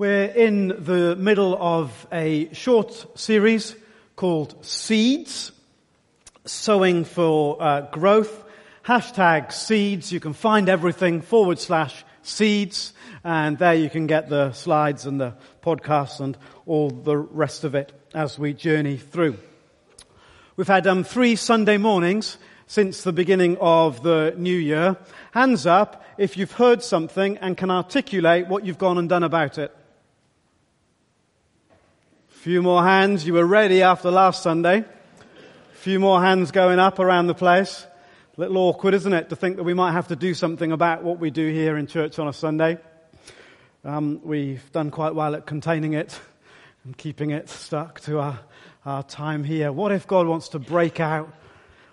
We're in the middle of a short series called Seeds, Sowing for uh, Growth. Hashtag seeds. You can find everything forward slash seeds. And there you can get the slides and the podcasts and all the rest of it as we journey through. We've had um, three Sunday mornings since the beginning of the new year. Hands up if you've heard something and can articulate what you've gone and done about it. Few more hands. You were ready after last Sunday. Few more hands going up around the place. A little awkward, isn't it, to think that we might have to do something about what we do here in church on a Sunday. Um, we've done quite well at containing it and keeping it stuck to our, our time here. What if God wants to break out?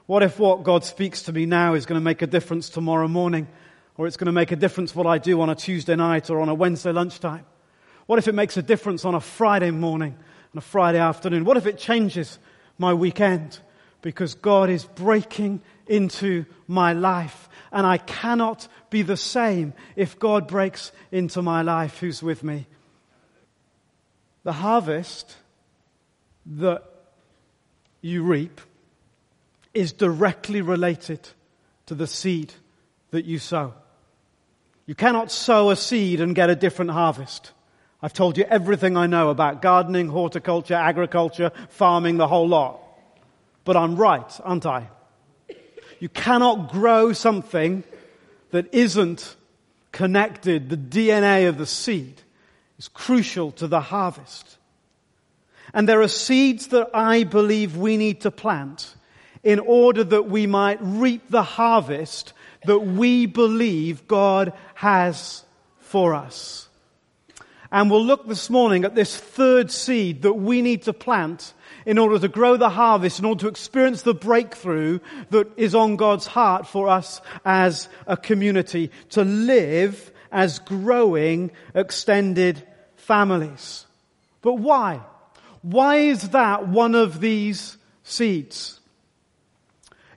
What if what God speaks to me now is going to make a difference tomorrow morning? Or it's going to make a difference what I do on a Tuesday night or on a Wednesday lunchtime? What if it makes a difference on a Friday morning? On a Friday afternoon? What if it changes my weekend? Because God is breaking into my life and I cannot be the same if God breaks into my life. Who's with me? The harvest that you reap is directly related to the seed that you sow. You cannot sow a seed and get a different harvest. I've told you everything I know about gardening, horticulture, agriculture, farming, the whole lot. But I'm right, aren't I? You cannot grow something that isn't connected. The DNA of the seed is crucial to the harvest. And there are seeds that I believe we need to plant in order that we might reap the harvest that we believe God has for us. And we'll look this morning at this third seed that we need to plant in order to grow the harvest, in order to experience the breakthrough that is on God's heart for us as a community, to live as growing, extended families. But why? Why is that one of these seeds?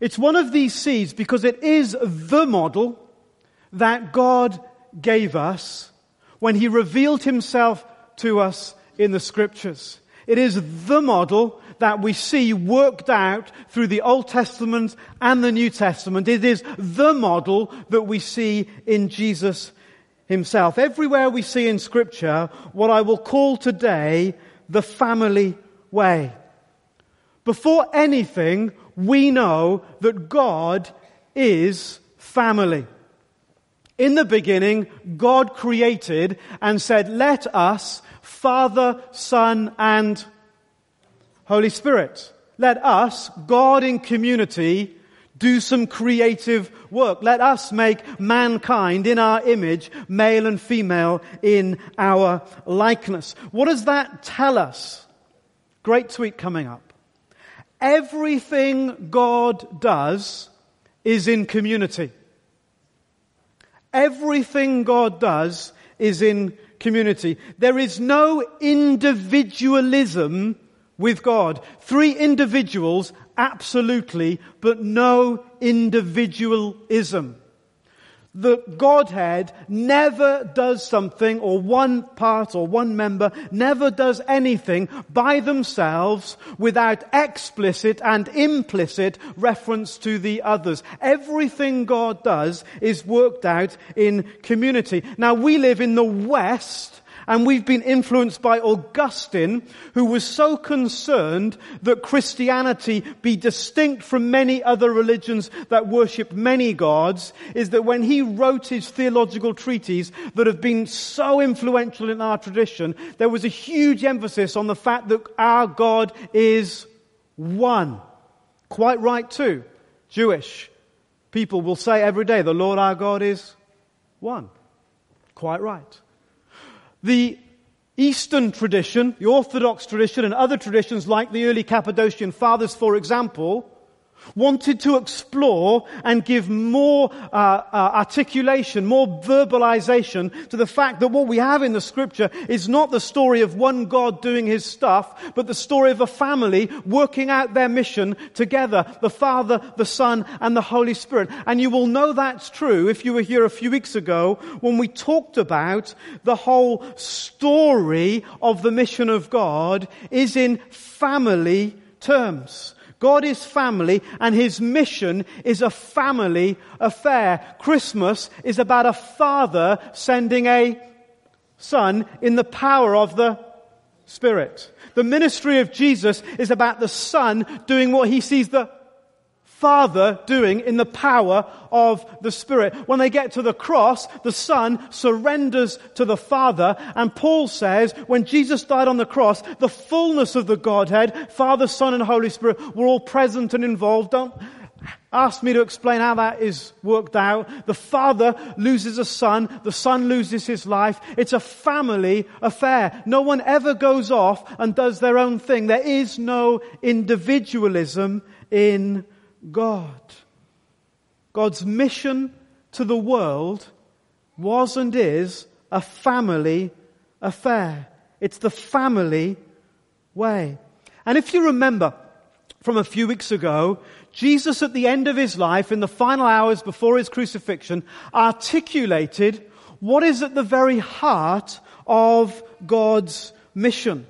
It's one of these seeds because it is the model that God gave us when he revealed himself to us in the scriptures. It is the model that we see worked out through the Old Testament and the New Testament. It is the model that we see in Jesus himself. Everywhere we see in scripture what I will call today the family way. Before anything, we know that God is family. In the beginning, God created and said, let us, Father, Son, and Holy Spirit. Let us, God in community, do some creative work. Let us make mankind in our image, male and female, in our likeness. What does that tell us? Great tweet coming up. Everything God does is in community. Everything God does is in community. There is no individualism with God. Three individuals, absolutely, but no individualism the Godhead never does something or one part or one member never does anything by themselves without explicit and implicit reference to the others. Everything God does is worked out in community. Now we live in the West and we've been influenced by Augustine, who was so concerned that Christianity be distinct from many other religions that worship many gods, is that when he wrote his theological treatises that have been so influential in our tradition, there was a huge emphasis on the fact that our God is one. Quite right too. Jewish people will say every day, the Lord our God is one. Quite right. The Eastern tradition, the Orthodox tradition, and other traditions like the early Cappadocian Fathers, for example, wanted to explore and give more uh, uh, articulation, more verbalization to the fact that what we have in the scripture is not the story of one God doing his stuff, but the story of a family working out their mission together, the Father, the Son, and the Holy Spirit. And you will know that's true if you were here a few weeks ago when we talked about the whole story of the mission of God is in family terms. God is family and his mission is a family affair. Christmas is about a father sending a son in the power of the Spirit. The ministry of Jesus is about the son doing what he sees the Father doing in the power of the Spirit. When they get to the cross, the Son surrenders to the Father, and Paul says, when Jesus died on the cross, the fullness of the Godhead, Father, Son, and Holy Spirit, were all present and involved. Don't ask me to explain how that is worked out. The Father loses a Son, the Son loses his life. It's a family affair. No one ever goes off and does their own thing. There is no individualism in God. God's mission to the world was and is a family affair. It's the family way. And if you remember from a few weeks ago, Jesus at the end of his life, in the final hours before his crucifixion, articulated what is at the very heart of God's mission.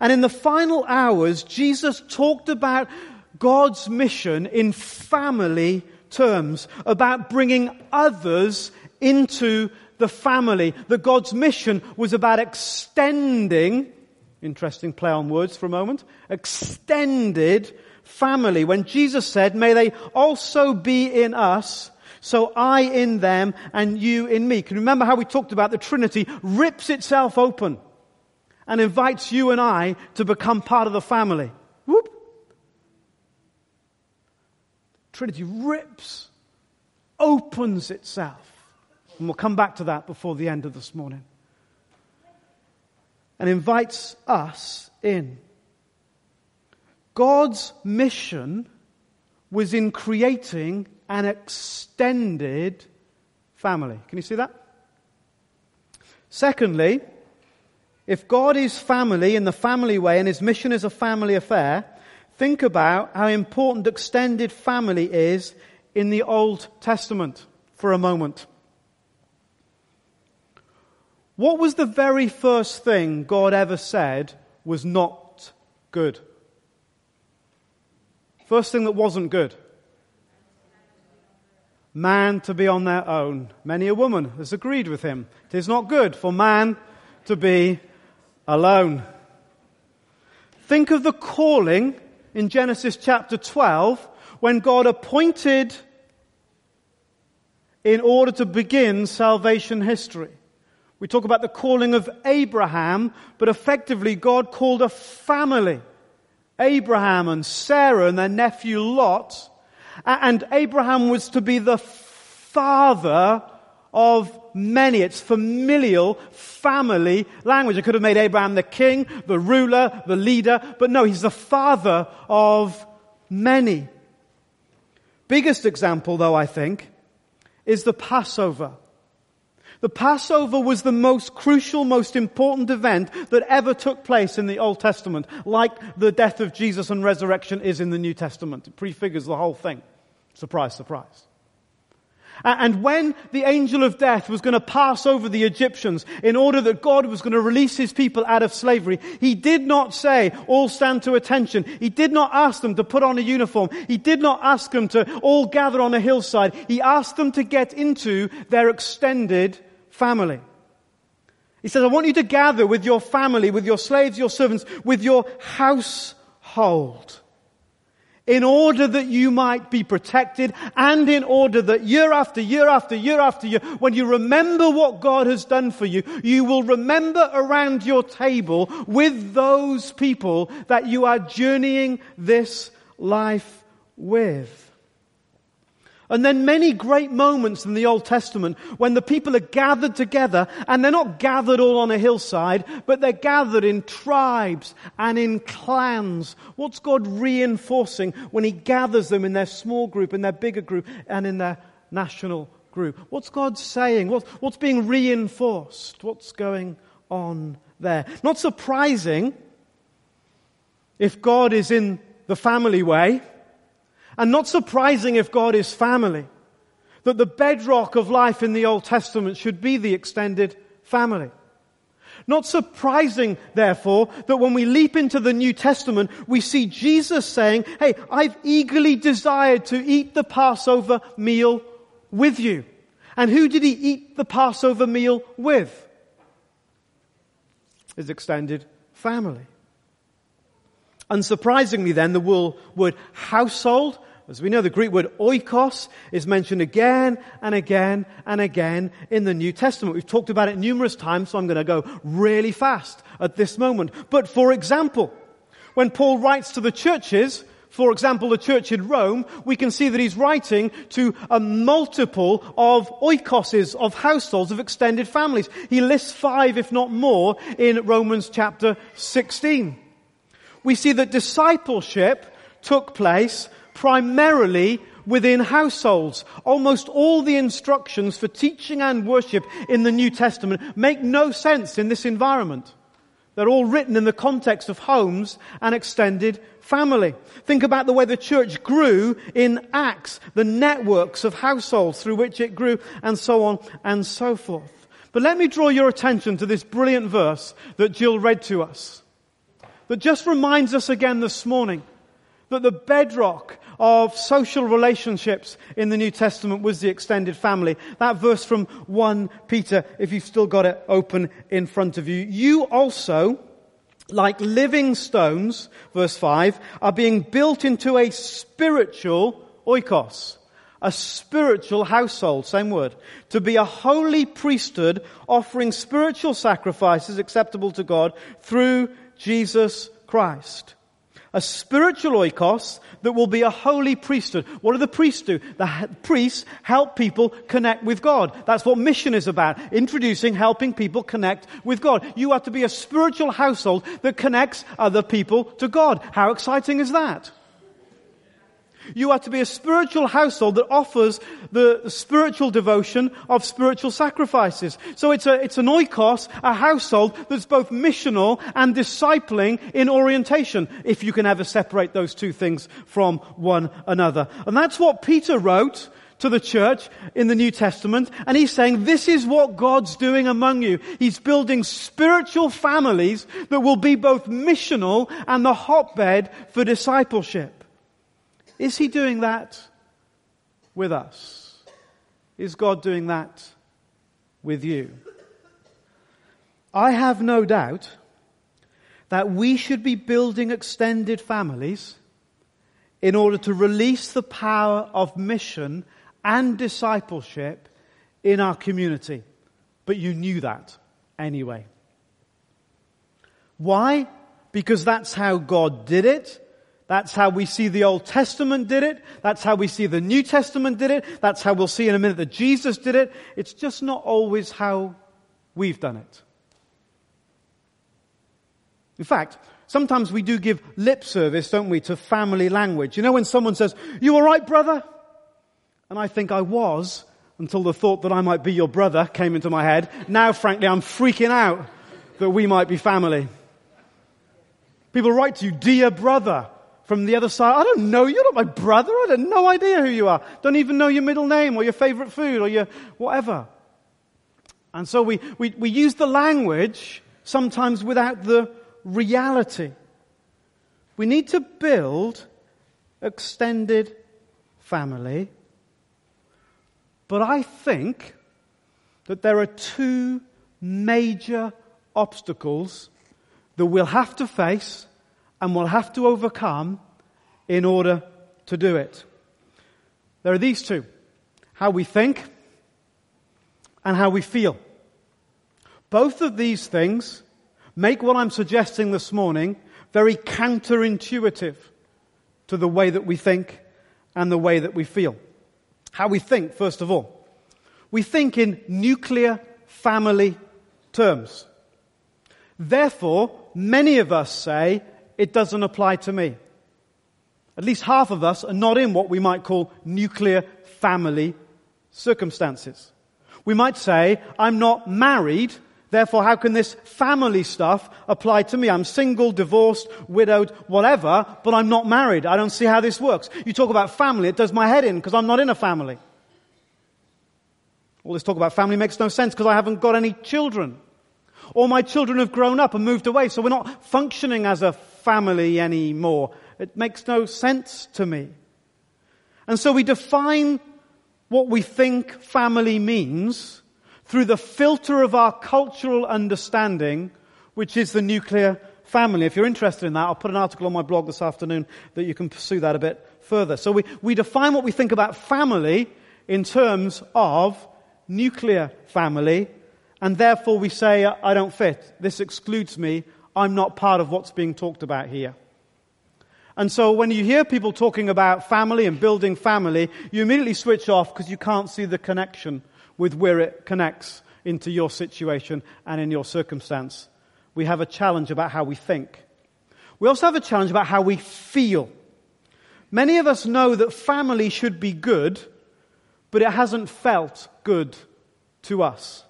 And in the final hours, Jesus talked about God's mission in family terms, about bringing others into the family. That God's mission was about extending, interesting play on words for a moment, extended family. When Jesus said, may they also be in us, so I in them and you in me. Can you remember how we talked about the Trinity rips itself open and invites you and I to become part of the family? Whoop. Trinity rips, opens itself. And we'll come back to that before the end of this morning. And invites us in. God's mission was in creating an extended family. Can you see that? Secondly, if God is family in the family way and his mission is a family affair, Think about how important extended family is in the Old Testament for a moment. What was the very first thing God ever said was not good? First thing that wasn't good. Man to be on their own. Many a woman has agreed with him. It is not good for man to be alone. Think of the calling in Genesis chapter 12 when God appointed in order to begin salvation history. We talk about the calling of Abraham, but effectively God called a family. Abraham and Sarah and their nephew Lot. And Abraham was to be the father of many. It's familial, family language. I could have made Abraham the king, the ruler, the leader, but no, he's the father of many. Biggest example, though, I think, is the Passover. The Passover was the most crucial, most important event that ever took place in the Old Testament, like the death of Jesus and resurrection is in the New Testament. It prefigures the whole thing. Surprise, surprise. And when the angel of death was going to pass over the Egyptians in order that God was going to release his people out of slavery, he did not say, all stand to attention. He did not ask them to put on a uniform. He did not ask them to all gather on a hillside. He asked them to get into their extended family. He says, I want you to gather with your family, with your slaves, your servants, with your household in order that you might be protected and in order that year after year after year after year, when you remember what God has done for you, you will remember around your table with those people that you are journeying this life with. And then many great moments in the Old Testament when the people are gathered together and they're not gathered all on a hillside, but they're gathered in tribes and in clans. What's God reinforcing when He gathers them in their small group, in their bigger group, and in their national group? What's God saying? What's, what's being reinforced? What's going on there? Not surprising if God is in the family way and not surprising if God is family, that the bedrock of life in the Old Testament should be the extended family. Not surprising, therefore, that when we leap into the New Testament, we see Jesus saying, Hey, I've eagerly desired to eat the Passover meal with you. And who did he eat the Passover meal with? His extended family. Unsurprisingly, then, the word household as we know, the Greek word oikos is mentioned again and again and again in the New Testament. We've talked about it numerous times, so I'm going to go really fast at this moment. But for example, when Paul writes to the churches, for example, the church in Rome, we can see that he's writing to a multiple of oikoses, of households, of extended families. He lists five, if not more, in Romans chapter 16. We see that discipleship took place primarily within households. Almost all the instructions for teaching and worship in the New Testament make no sense in this environment. They're all written in the context of homes and extended family. Think about the way the church grew in Acts, the networks of households through which it grew, and so on and so forth. But let me draw your attention to this brilliant verse that Jill read to us. That just reminds us again this morning that the bedrock of social relationships in the New Testament was the extended family. That verse from 1 Peter, if you've still got it open in front of you. You also, like living stones, verse 5, are being built into a spiritual oikos. A spiritual household, same word. To be a holy priesthood offering spiritual sacrifices acceptable to God through Jesus Christ. A spiritual oikos that will be a holy priesthood. What do the priests do? The priests help people connect with God. That's what mission is about. Introducing, helping people connect with God. You are to be a spiritual household that connects other people to God. How exciting is that? You are to be a spiritual household that offers the spiritual devotion of spiritual sacrifices. So it's a, it's an oikos, a household that's both missional and discipling in orientation, if you can ever separate those two things from one another. And that's what Peter wrote to the church in the New Testament, and he's saying, this is what God's doing among you. He's building spiritual families that will be both missional and the hotbed for discipleship. Is He doing that with us? Is God doing that with you? I have no doubt that we should be building extended families in order to release the power of mission and discipleship in our community. But you knew that anyway. Why? Because that's how God did it. That's how we see the Old Testament did it. That's how we see the New Testament did it. That's how we'll see in a minute that Jesus did it. It's just not always how we've done it. In fact, sometimes we do give lip service, don't we, to family language. You know when someone says, you alright brother? And I think I was until the thought that I might be your brother came into my head. Now frankly I'm freaking out that we might be family. People write to you, dear brother from the other side. I don't know. You're not my brother. I have no idea who you are. Don't even know your middle name or your favorite food or your whatever. And so we, we, we use the language sometimes without the reality. We need to build extended family. But I think that there are two major obstacles that we'll have to face and will have to overcome in order to do it. There are these two how we think and how we feel. Both of these things make what I'm suggesting this morning very counterintuitive to the way that we think and the way that we feel. how we think, first of all. We think in nuclear family terms. Therefore, many of us say, it doesn't apply to me. At least half of us are not in what we might call nuclear family circumstances. We might say, I'm not married, therefore how can this family stuff apply to me? I'm single, divorced, widowed, whatever, but I'm not married. I don't see how this works. You talk about family, it does my head in because I'm not in a family. All this talk about family makes no sense because I haven't got any children. Or my children have grown up and moved away, so we're not functioning as a family anymore. It makes no sense to me. And so we define what we think family means through the filter of our cultural understanding, which is the nuclear family. If you're interested in that, I'll put an article on my blog this afternoon that you can pursue that a bit further. So we, we define what we think about family in terms of nuclear family, and therefore we say, I don't fit. This excludes me. I'm not part of what's being talked about here. And so when you hear people talking about family and building family, you immediately switch off because you can't see the connection with where it connects into your situation and in your circumstance. We have a challenge about how we think. We also have a challenge about how we feel. Many of us know that family should be good, but it hasn't felt good to us.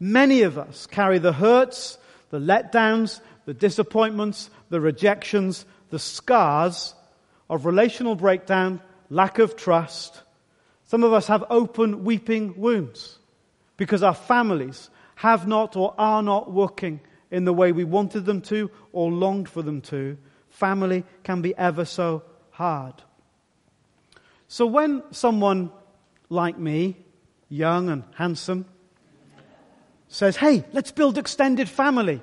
Many of us carry the hurts, the letdowns, the disappointments, the rejections, the scars of relational breakdown, lack of trust. Some of us have open weeping wounds because our families have not or are not working in the way we wanted them to or longed for them to. Family can be ever so hard. So when someone like me, young and handsome, says, Hey, let's build extended family,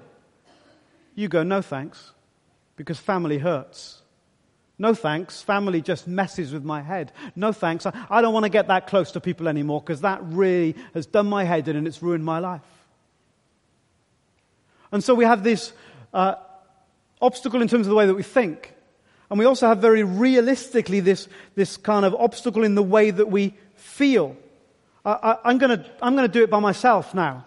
you go, No thanks because family hurts. No thanks. Family just messes with my head. No thanks. I, I don't want to get that close to people anymore because that really has done my head in and it's ruined my life. And so we have this uh, obstacle in terms of the way that we think. And we also have very realistically this, this kind of obstacle in the way that we feel. I, I'm going to I'm going to do it by myself now.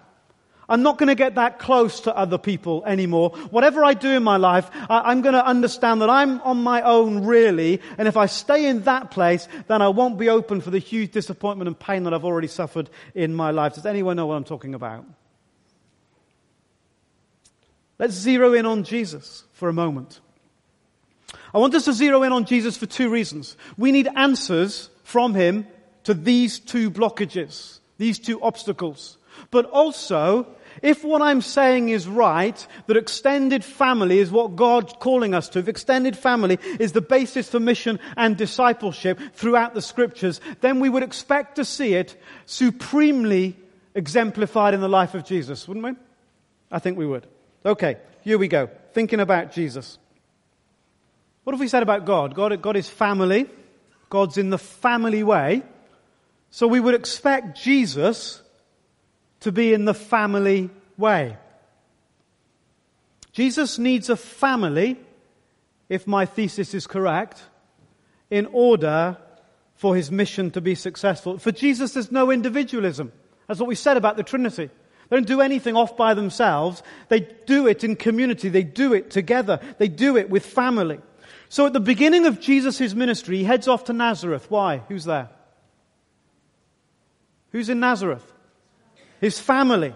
I'm not going to get that close to other people anymore. Whatever I do in my life, I, am going to understand that I'm on my own really. And if I stay in that place, then I won't be open for the huge disappointment and pain that I've already suffered in my life. Does anyone know what I'm talking about? Let's zero in on Jesus for a moment. I want us to zero in on Jesus for two reasons. We need answers from Him to these two blockages, these two obstacles. But also, if what I'm saying is right, that extended family is what God's calling us to, if extended family is the basis for mission and discipleship throughout the scriptures, then we would expect to see it supremely exemplified in the life of Jesus, wouldn't we? I think we would. Okay, here we go. Thinking about Jesus. What have we said about God? God, God is family. God's in the family way. So we would expect Jesus to be in the family way. Jesus needs a family, if my thesis is correct, in order for his mission to be successful. For Jesus, there's no individualism. That's what we said about the Trinity. They don't do anything off by themselves. They do it in community. They do it together. They do it with family. So at the beginning of Jesus' ministry, he heads off to Nazareth. Why? Who's there? Who's in Nazareth? His family.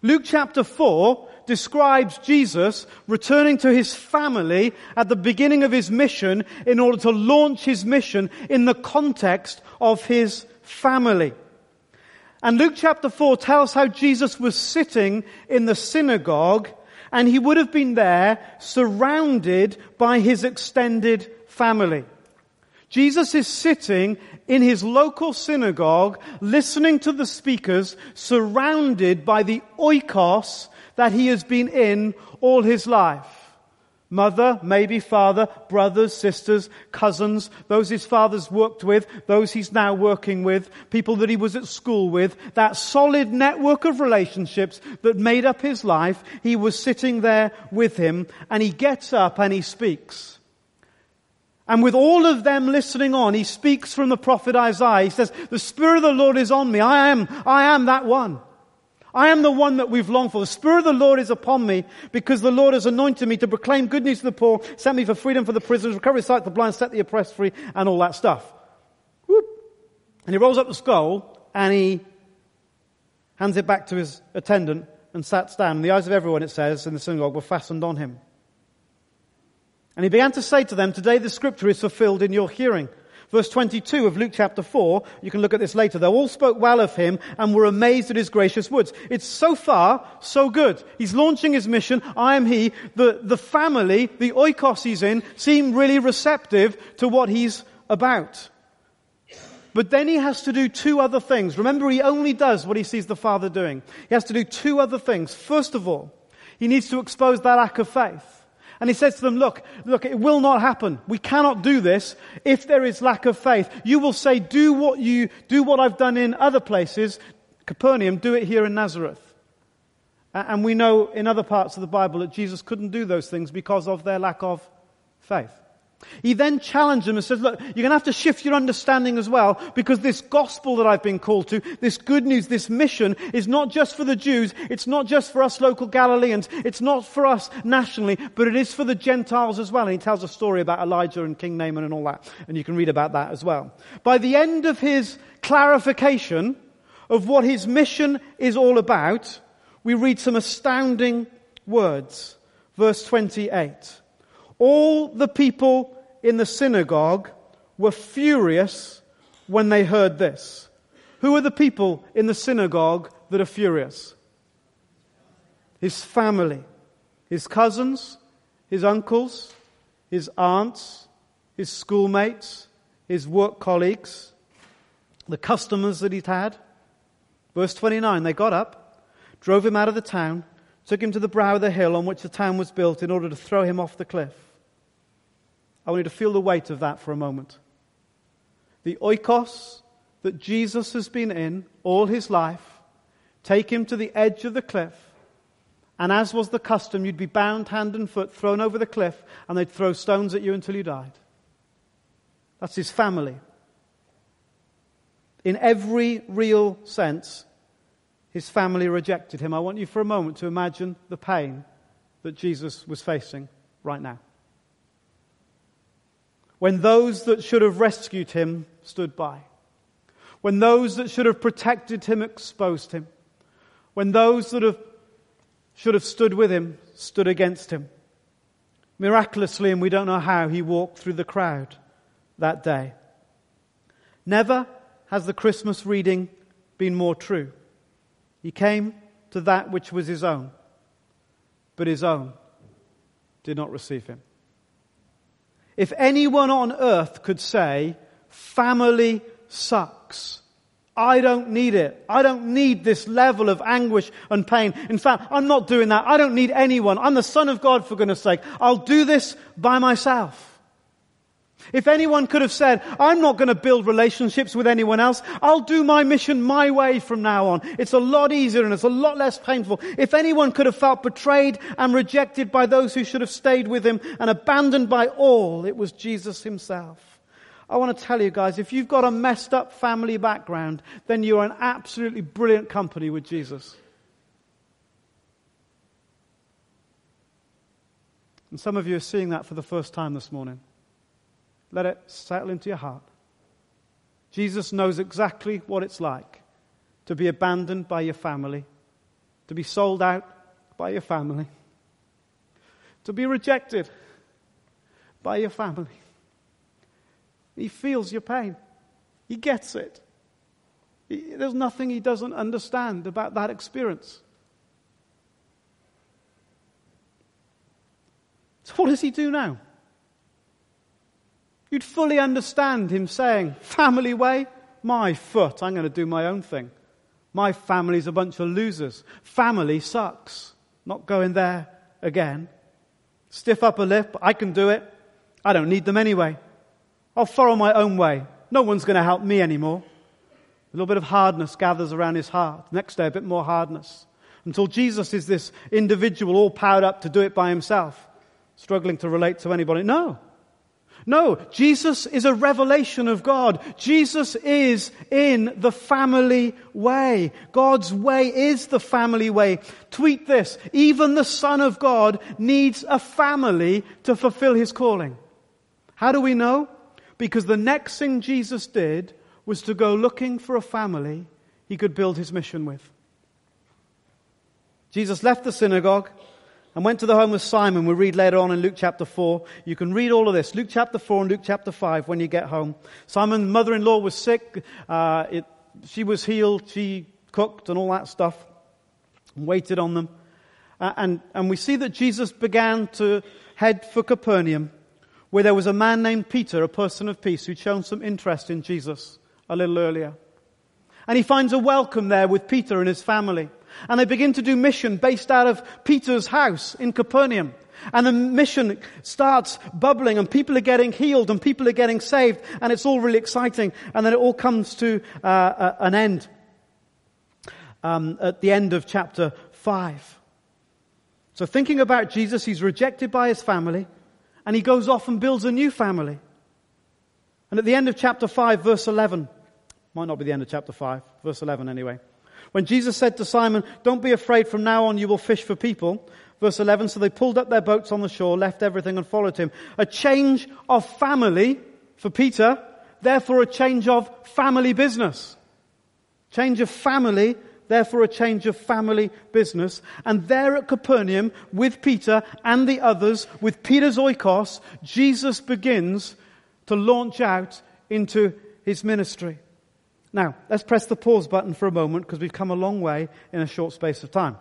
Luke chapter 4 describes Jesus returning to his family at the beginning of his mission in order to launch his mission in the context of his family. And Luke chapter 4 tells how Jesus was sitting in the synagogue and he would have been there surrounded by his extended family. Jesus is sitting in his local synagogue, listening to the speakers, surrounded by the oikos that he has been in all his life. Mother, maybe father, brothers, sisters, cousins, those his father's worked with, those he's now working with, people that he was at school with, that solid network of relationships that made up his life, he was sitting there with him and he gets up and he speaks. And with all of them listening on, he speaks from the prophet Isaiah. He says, the Spirit of the Lord is on me. I am, I am that one. I am the one that we've longed for. The Spirit of the Lord is upon me because the Lord has anointed me to proclaim good news to the poor, sent me for freedom for the prisoners, recovery sight the blind, set the oppressed free, and all that stuff. Whoop. And he rolls up the scroll and he hands it back to his attendant and sat down. And the eyes of everyone, it says, in the synagogue were fastened on him. And he began to say to them, Today the scripture is fulfilled in your hearing. Verse 22 of Luke chapter 4, you can look at this later. They all spoke well of him and were amazed at his gracious words. It's so far, so good. He's launching his mission. I am he. The, the family, the oikos he's in, seem really receptive to what he's about. But then he has to do two other things. Remember, he only does what he sees the Father doing. He has to do two other things. First of all, he needs to expose that lack of faith. And he says to them, look, look, it will not happen. We cannot do this if there is lack of faith. You will say, do what you, do what I've done in other places. Capernaum, do it here in Nazareth. And we know in other parts of the Bible that Jesus couldn't do those things because of their lack of faith. He then challenged them and says, look, you're going to have to shift your understanding as well because this gospel that I've been called to, this good news, this mission is not just for the Jews. It's not just for us local Galileans. It's not for us nationally, but it is for the Gentiles as well. And he tells a story about Elijah and King Naaman and all that. And you can read about that as well. By the end of his clarification of what his mission is all about, we read some astounding words. Verse 28. All the people in the synagogue were furious when they heard this. Who are the people in the synagogue that are furious? His family, his cousins, his uncles, his aunts, his schoolmates, his work colleagues, the customers that he'd had. Verse 29 they got up, drove him out of the town, took him to the brow of the hill on which the town was built in order to throw him off the cliff. I want you to feel the weight of that for a moment. The oikos that Jesus has been in all his life, take him to the edge of the cliff, and as was the custom, you'd be bound hand and foot, thrown over the cliff, and they'd throw stones at you until you died. That's his family. In every real sense, his family rejected him. I want you for a moment to imagine the pain that Jesus was facing right now when those that should have rescued him stood by, when those that should have protected him exposed him, when those that have, should have stood with him stood against him. Miraculously, and we don't know how, he walked through the crowd that day. Never has the Christmas reading been more true. He came to that which was his own, but his own did not receive him. If anyone on earth could say, family sucks, I don't need it. I don't need this level of anguish and pain. In fact, I'm not doing that. I don't need anyone. I'm the Son of God, for goodness sake. I'll do this by myself. If anyone could have said, I'm not going to build relationships with anyone else, I'll do my mission my way from now on. It's a lot easier and it's a lot less painful. If anyone could have felt betrayed and rejected by those who should have stayed with him and abandoned by all, it was Jesus himself. I want to tell you guys, if you've got a messed up family background, then you're an absolutely brilliant company with Jesus. And some of you are seeing that for the first time this morning. Let it settle into your heart. Jesus knows exactly what it's like to be abandoned by your family, to be sold out by your family, to be rejected by your family. He feels your pain. He gets it. He, there's nothing he doesn't understand about that experience. So, what does he do now? You'd fully understand him saying, Family way, my foot, I'm going to do my own thing. My family's a bunch of losers. Family sucks. Not going there again. Stiff upper lip, I can do it. I don't need them anyway. I'll follow my own way. No one's going to help me anymore. A little bit of hardness gathers around his heart. Next day, a bit more hardness. Until Jesus is this individual all powered up to do it by himself, struggling to relate to anybody. No. No, Jesus is a revelation of God. Jesus is in the family way. God's way is the family way. Tweet this. Even the Son of God needs a family to fulfill his calling. How do we know? Because the next thing Jesus did was to go looking for a family he could build his mission with. Jesus left the synagogue and went to the home of Simon. We'll read later on in Luke chapter 4. You can read all of this. Luke chapter 4 and Luke chapter 5 when you get home. Simon's mother-in-law was sick. Uh, it, she was healed. She cooked and all that stuff. And waited on them. Uh, and, and we see that Jesus began to head for Capernaum where there was a man named Peter, a person of peace, who'd shown some interest in Jesus a little earlier. And he finds a welcome there with Peter and his family. And they begin to do mission based out of Peter's house in Capernaum. And the mission starts bubbling and people are getting healed and people are getting saved and it's all really exciting. And then it all comes to uh, uh, an end um, at the end of chapter 5. So thinking about Jesus, he's rejected by his family and he goes off and builds a new family. And at the end of chapter 5 verse 11, might not be the end of chapter 5, verse 11 anyway. When Jesus said to Simon, Don't be afraid, from now on you will fish for people. Verse 11, so they pulled up their boats on the shore, left everything and followed him. A change of family for Peter, therefore a change of family business. Change of family, therefore a change of family business. And there at Capernaum, with Peter and the others, with Peter's oikos, Jesus begins to launch out into his ministry. Now, let's press the pause button for a moment because we've come a long way in a short space of time.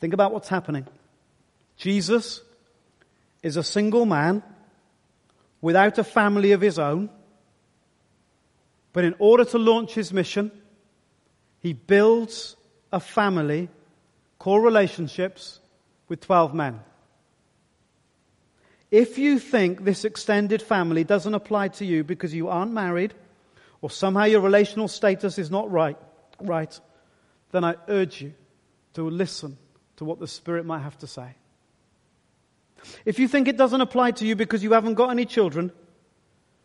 Think about what's happening. Jesus is a single man without a family of his own, but in order to launch his mission, he builds a family, core relationships with 12 men. If you think this extended family doesn't apply to you because you aren't married or somehow your relational status is not right, right, then I urge you to listen to what the Spirit might have to say. If you think it doesn't apply to you because you haven't got any children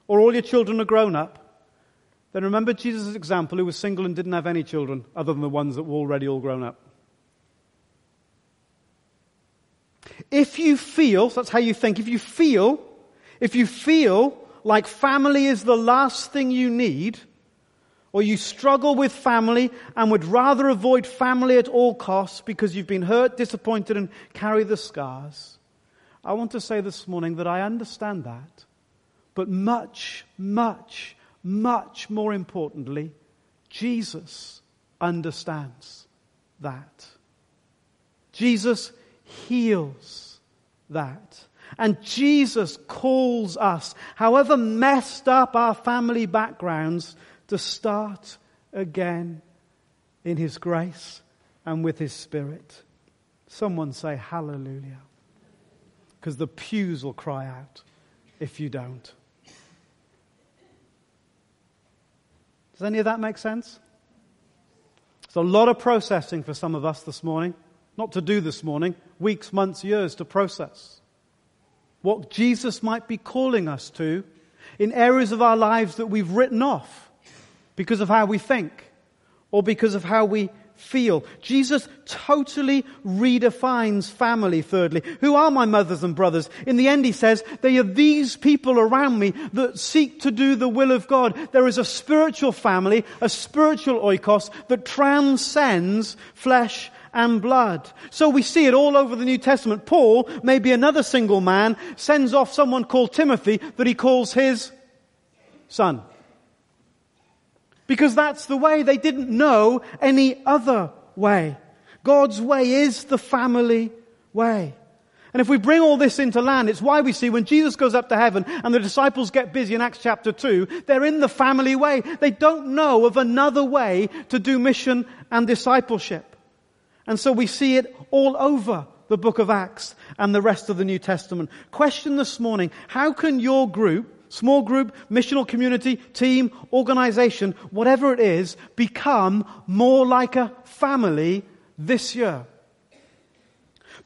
or all your children are grown up, then remember Jesus' example who was single and didn't have any children other than the ones that were already all grown up. If you feel, so that's how you think, if you feel, if you feel like family is the last thing you need, or you struggle with family and would rather avoid family at all costs because you've been hurt, disappointed, and carry the scars, I want to say this morning that I understand that. But much, much, much more importantly, Jesus understands that. Jesus heals that. And Jesus calls us, however messed up our family backgrounds, to start again in His grace and with His Spirit. Someone say hallelujah. Because the pews will cry out if you don't. Does any of that make sense? It's a lot of processing for some of us this morning. Not to do this morning, weeks, months, years to process. What Jesus might be calling us to in areas of our lives that we've written off because of how we think or because of how we feel. Jesus totally redefines family, thirdly. Who are my mothers and brothers? In the end, he says, they are these people around me that seek to do the will of God. There is a spiritual family, a spiritual oikos that transcends flesh and blood. So we see it all over the New Testament. Paul, maybe another single man, sends off someone called Timothy that he calls his son. Because that's the way. They didn't know any other way. God's way is the family way. And if we bring all this into land, it's why we see when Jesus goes up to heaven and the disciples get busy in Acts chapter 2, they're in the family way. They don't know of another way to do mission and discipleship. And so we see it all over the book of Acts and the rest of the New Testament. Question this morning, how can your group, small group, missional community, team, organization, whatever it is, become more like a family this year?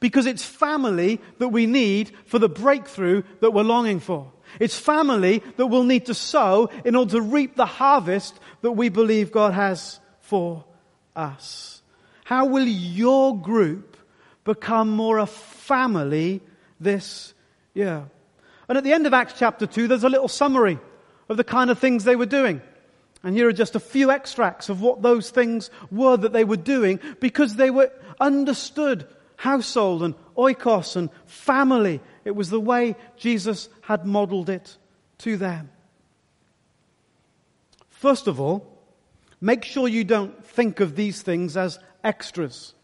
Because it's family that we need for the breakthrough that we're longing for. It's family that we'll need to sow in order to reap the harvest that we believe God has for us. How will your group become more a family this year? And at the end of Acts chapter 2, there's a little summary of the kind of things they were doing. And here are just a few extracts of what those things were that they were doing because they were understood household and oikos and family. It was the way Jesus had modeled it to them. First of all, make sure you don't think of these things as extras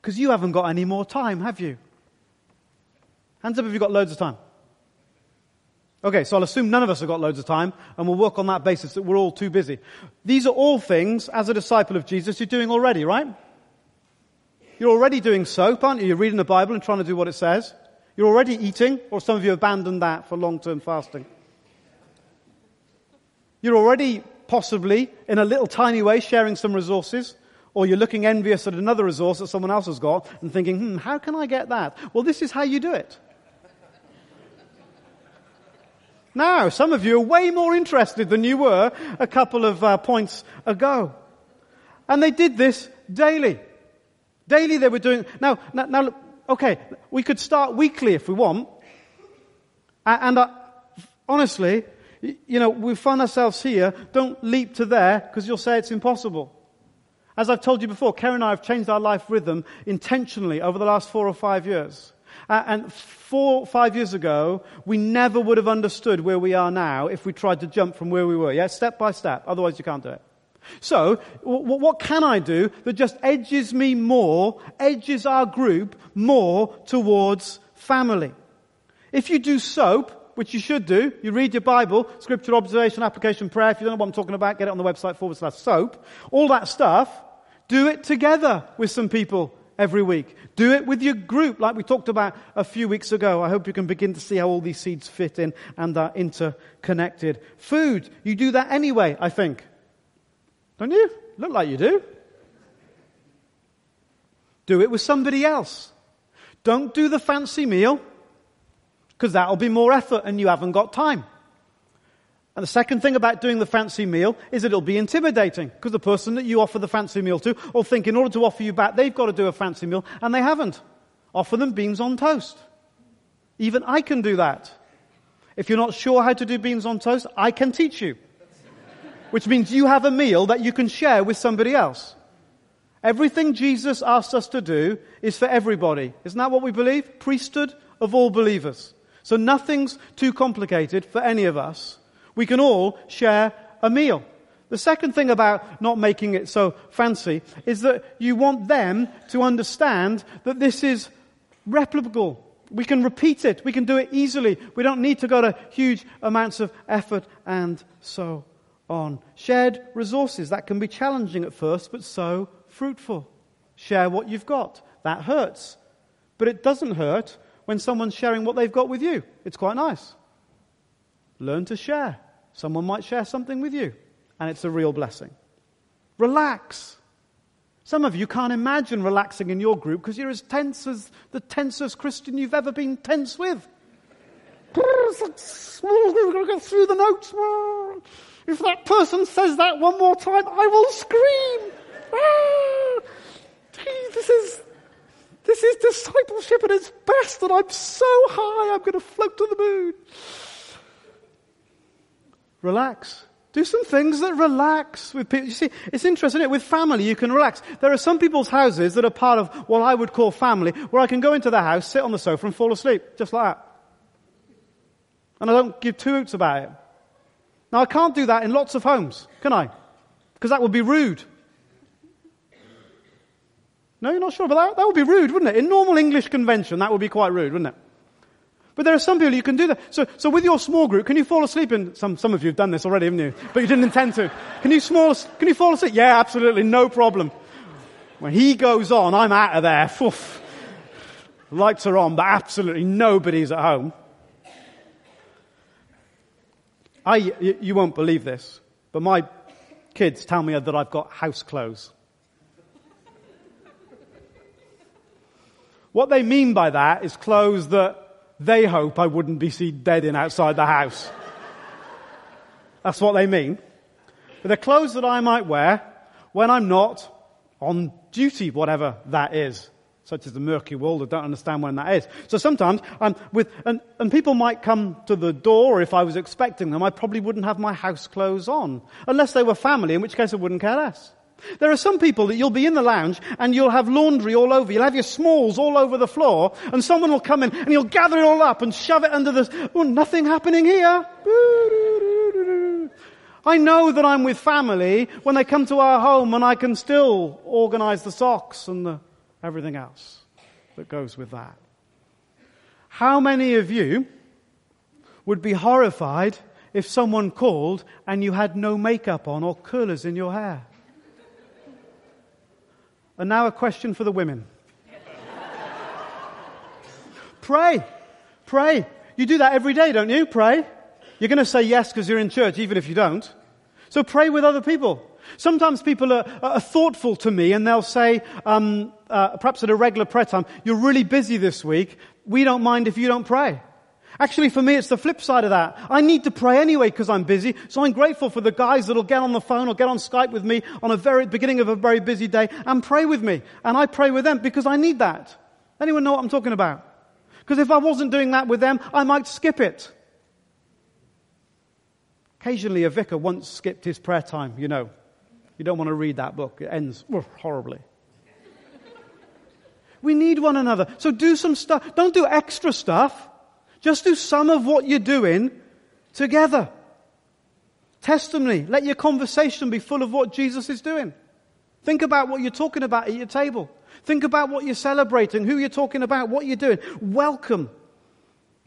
because you haven't got any more time, have you? Hands up if you've got loads of time. Okay, so I'll assume none of us have got loads of time, and we'll work on that basis that we're all too busy. These are all things, as a disciple of Jesus, you're doing already, right? You're already doing soap, aren't you? You're reading the Bible and trying to do what it says. You're already eating, or some of you abandoned that for long term fasting. You're already possibly, in a little tiny way, sharing some resources, or you're looking envious at another resource that someone else has got and thinking, hmm, how can I get that? Well, this is how you do it. Now, some of you are way more interested than you were a couple of uh, points ago. And they did this daily. Daily they were doing, now, now, now okay, we could start weekly if we want. And, uh, honestly, you know, we find ourselves here, don't leap to there because you'll say it's impossible. As I've told you before, Karen and I have changed our life rhythm intentionally over the last four or five years. Uh, and four, five years ago, we never would have understood where we are now if we tried to jump from where we were. Yeah, step by step. Otherwise, you can't do it. So, w- what can I do that just edges me more, edges our group more towards family? If you do soap, which you should do, you read your Bible, scripture, observation, application, prayer. If you don't know what I'm talking about, get it on the website forward slash soap. All that stuff, do it together with some people every week. Do it with your group, like we talked about a few weeks ago. I hope you can begin to see how all these seeds fit in and are interconnected. Food, you do that anyway, I think. Don't you? Look like you do. Do it with somebody else. Don't do the fancy meal, because that'll be more effort and you haven't got time. And the second thing about doing the fancy meal is that it'll be intimidating because the person that you offer the fancy meal to will think in order to offer you back, they've got to do a fancy meal and they haven't. Offer them beans on toast. Even I can do that. If you're not sure how to do beans on toast, I can teach you. Which means you have a meal that you can share with somebody else. Everything Jesus asks us to do is for everybody. Isn't that what we believe? Priesthood of all believers. So nothing's too complicated for any of us we can all share a meal. The second thing about not making it so fancy is that you want them to understand that this is replicable. We can repeat it. We can do it easily. We don't need to go to huge amounts of effort and so on. Shared resources. That can be challenging at first, but so fruitful. Share what you've got. That hurts. But it doesn't hurt when someone's sharing what they've got with you. It's quite nice. Learn to share. Someone might share something with you, and it's a real blessing. Relax. Some of you can't imagine relaxing in your group because you're as tense as the tensest Christian you've ever been tense with. Go through the notes. If that person says that one more time, I will scream. This is, this is discipleship at its best, and I'm so high, I'm going to float to the moon relax. Do some things that relax with people. You see, it's interesting, it? With family, you can relax. There are some people's houses that are part of what I would call family, where I can go into the house, sit on the sofa and fall asleep, just like that. And I don't give two hoots about it. Now I can't do that in lots of homes, can I? Because that would be rude. No, you're not sure about that? That would be rude, wouldn't it? In normal English convention, that would be quite rude, wouldn't it? But there are some people you can do that. So, so with your small group, can you fall asleep in, some, some of you have done this already, haven't you? But you didn't intend to. Can you small, can you fall asleep? Yeah, absolutely, no problem. When he goes on, I'm out of there. Oof. Lights are on, but absolutely nobody's at home. I, you won't believe this, but my kids tell me that I've got house clothes. What they mean by that is clothes that they hope I wouldn't be seen dead in outside the house. That's what they mean. But they're clothes that I might wear when I'm not on duty, whatever that is. Such as the murky world, I don't understand when that is. So sometimes I'm with, and, and people might come to the door if I was expecting them, I probably wouldn't have my house clothes on. Unless they were family, in which case I wouldn't care less. There are some people that you'll be in the lounge and you'll have laundry all over. You'll have your smalls all over the floor and someone will come in and you'll gather it all up and shove it under the, oh, nothing happening here. I know that I'm with family when they come to our home and I can still organize the socks and the, everything else that goes with that. How many of you would be horrified if someone called and you had no makeup on or curlers in your hair? And now a question for the women. Pray. Pray. You do that every day, don't you? Pray. You're going to say yes because you're in church, even if you don't. So pray with other people. Sometimes people are, are thoughtful to me and they'll say, um, uh, perhaps at a regular prayer time, you're really busy this week. We don't mind if you don't pray. Actually, for me, it's the flip side of that. I need to pray anyway because I'm busy. So I'm grateful for the guys that'll get on the phone or get on Skype with me on a very beginning of a very busy day and pray with me. And I pray with them because I need that. Anyone know what I'm talking about? Because if I wasn't doing that with them, I might skip it. Occasionally, a vicar once skipped his prayer time, you know. You don't want to read that book. It ends horribly. we need one another. So do some stuff. Don't do extra stuff. Just do some of what you're doing together. Testimony. Let your conversation be full of what Jesus is doing. Think about what you're talking about at your table. Think about what you're celebrating, who you're talking about, what you're doing. Welcome.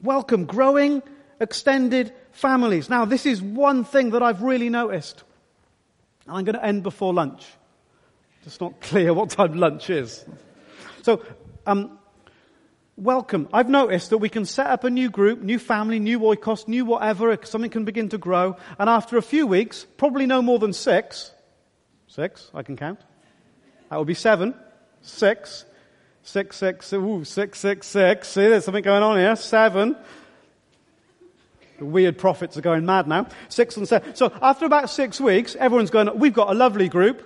Welcome. Growing, extended families. Now, this is one thing that I've really noticed. I'm going to end before lunch. It's not clear what time lunch is. So, um, welcome. I've noticed that we can set up a new group, new family, new oikos, new whatever, something can begin to grow, and after a few weeks, probably no more than six, six, I can count. That would be seven, six, six, six, ooh, six, six, six. See, there's something going on here. Seven. The weird prophets are going mad now. Six and seven. So after about six weeks, everyone's going, we've got a lovely group.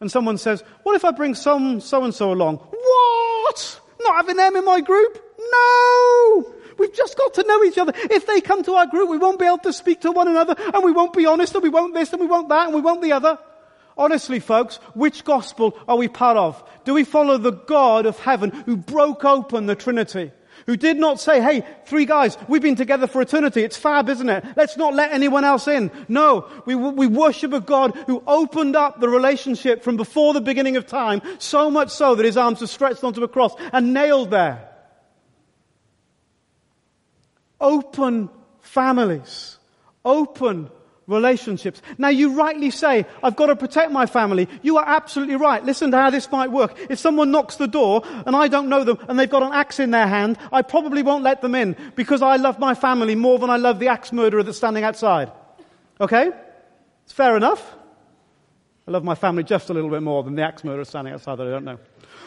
And someone says, what if I bring some so and so along? What? Not having them in my group? No! We've just got to know each other. If they come to our group, we won't be able to speak to one another, and we won't be honest, and we won't this, and we won't that, and we won't the other. Honestly, folks, which gospel are we part of? Do we follow the God of heaven who broke open the Trinity? Who did not say, hey, three guys, we've been together for eternity. It's fab, isn't it? Let's not let anyone else in. No, we, we worship a God who opened up the relationship from before the beginning of time, so much so that his arms were stretched onto a cross and nailed there. Open families. Open relationships. Now you rightly say, I've got to protect my family. You are absolutely right. Listen to how this might work. If someone knocks the door and I don't know them and they've got an axe in their hand, I probably won't let them in because I love my family more than I love the axe murderer that's standing outside. Okay? It's fair enough. I love my family just a little bit more than the axe murderer standing outside that I don't know.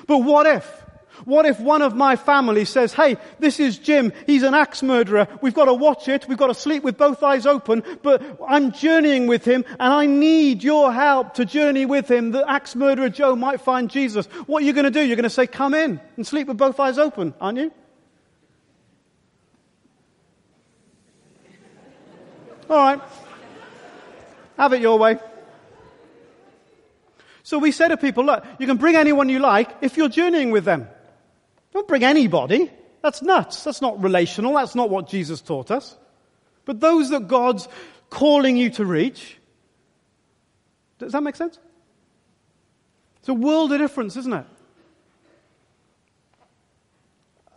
But what if? What if one of my family says, hey, this is Jim, he's an axe murderer, we've got to watch it, we've got to sleep with both eyes open, but I'm journeying with him and I need your help to journey with him. The axe murderer Joe might find Jesus. What are you going to do? You're going to say, come in and sleep with both eyes open, aren't you? All right. Have it your way. So we say to people, look, you can bring anyone you like if you're journeying with them. Don't bring anybody. That's nuts. That's not relational. That's not what Jesus taught us. But those that God's calling you to reach. Does that make sense? It's a world of difference, isn't it?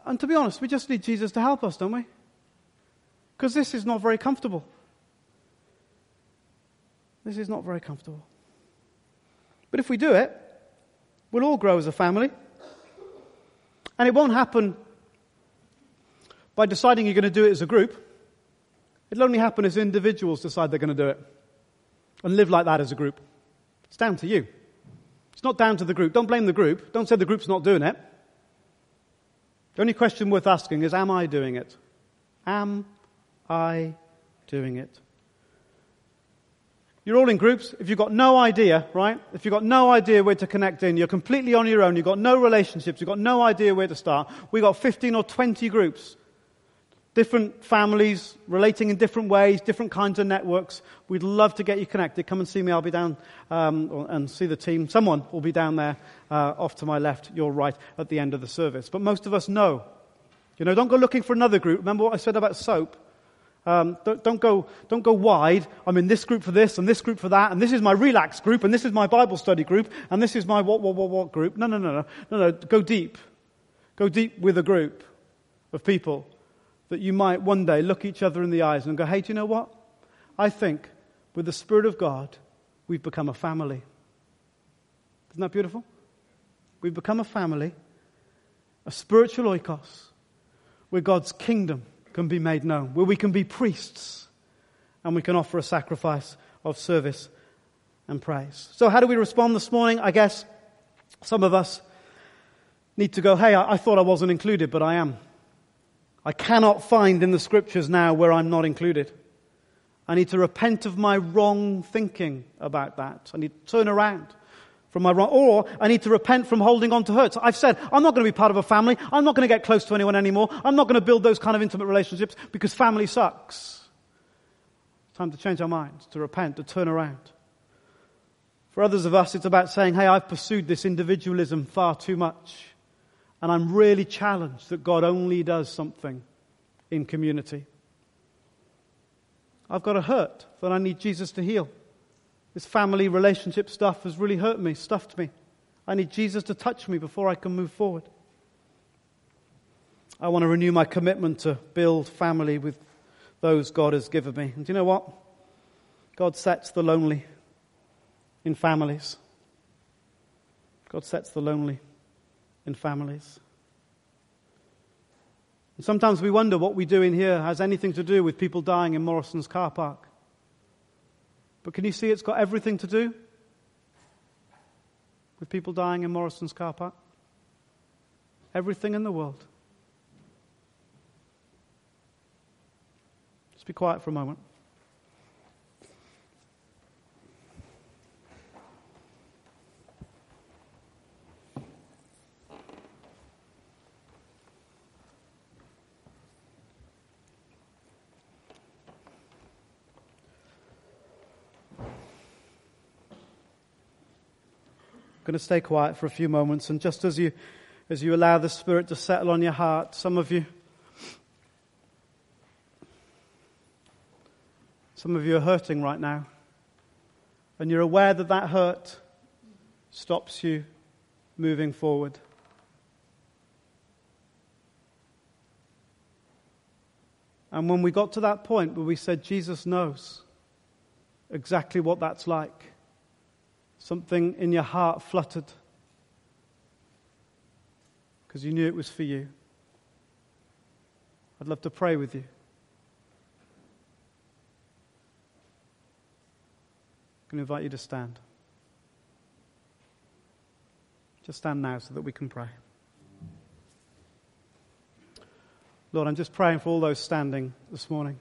And to be honest, we just need Jesus to help us, don't we? Because this is not very comfortable. This is not very comfortable. But if we do it, we'll all grow as a family. And it won't happen by deciding you're going to do it as a group. It'll only happen as individuals decide they're going to do it and live like that as a group. It's down to you. It's not down to the group. Don't blame the group. Don't say the group's not doing it. The only question worth asking is Am I doing it? Am I doing it? You're all in groups. If you've got no idea, right? If you've got no idea where to connect in, you're completely on your own, you've got no relationships, you've got no idea where to start. We've got 15 or 20 groups. Different families relating in different ways, different kinds of networks. We'd love to get you connected. Come and see me. I'll be down um, and see the team. Someone will be down there uh, off to my left, your right, at the end of the service. But most of us know. You know, don't go looking for another group. Remember what I said about soap? Um, don't, don't, go, don't go wide. I'm in this group for this and this group for that, and this is my relax group, and this is my Bible study group, and this is my what, what, what, what group. No, no, no, no. No, no. Go deep. Go deep with a group of people that you might one day look each other in the eyes and go, hey, do you know what? I think with the Spirit of God, we've become a family. Isn't that beautiful? We've become a family, a spiritual oikos, where God's kingdom can be made known, where we can be priests and we can offer a sacrifice of service and praise. So, how do we respond this morning? I guess some of us need to go, hey, I, I thought I wasn't included, but I am. I cannot find in the scriptures now where I'm not included. I need to repent of my wrong thinking about that. I need to turn around from my wrong, or I need to repent from holding on to hurts. I've said, I'm not going to be part of a family. I'm not going to get close to anyone anymore. I'm not going to build those kind of intimate relationships because family sucks. Time to change our minds, to repent, to turn around. For others of us, it's about saying, hey, I've pursued this individualism far too much. And I'm really challenged that God only does something in community. I've got a hurt that I need Jesus to heal. This family relationship stuff has really hurt me, stuffed me. I need Jesus to touch me before I can move forward. I want to renew my commitment to build family with those God has given me. And do you know what? God sets the lonely in families. God sets the lonely in families. And sometimes we wonder what we do in here has anything to do with people dying in Morrison's car park. But can you see it's got everything to do with people dying in Morrison's car park? Everything in the world. Just be quiet for a moment. Going to stay quiet for a few moments. And just as you, as you allow the Spirit to settle on your heart, some of you, some of you are hurting right now. And you're aware that that hurt stops you moving forward. And when we got to that point where we said, Jesus knows exactly what that's like, Something in your heart fluttered because you knew it was for you. I'd love to pray with you. I'm going to invite you to stand. Just stand now so that we can pray. Lord, I'm just praying for all those standing this morning.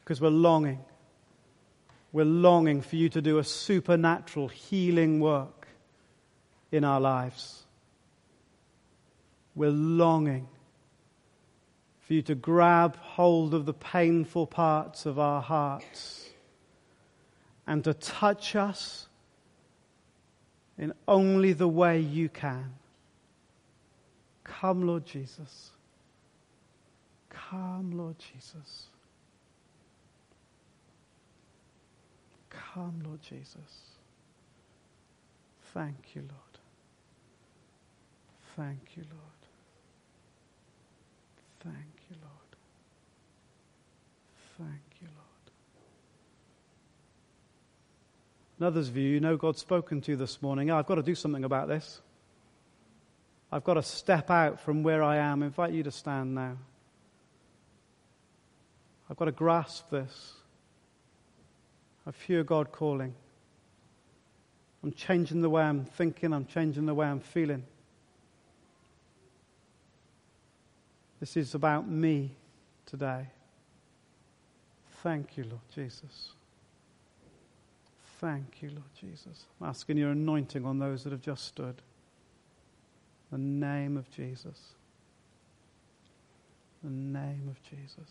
Because we're longing we're longing for you to do a supernatural healing work in our lives. We're longing for you to grab hold of the painful parts of our hearts and to touch us in only the way you can. Come, Lord Jesus. Come, Lord Jesus. Come, Lord Jesus. Thank you, Lord. Thank you, Lord. Thank you, Lord. Thank you, Lord. And others of you, you know God's spoken to you this morning. Oh, I've got to do something about this. I've got to step out from where I am. I invite you to stand now. I've got to grasp this. I fear God calling. I'm changing the way I'm thinking, I'm changing the way I'm feeling. This is about me today. Thank you, Lord Jesus. Thank you, Lord Jesus. I'm asking your anointing on those that have just stood. The name of Jesus. The name of Jesus.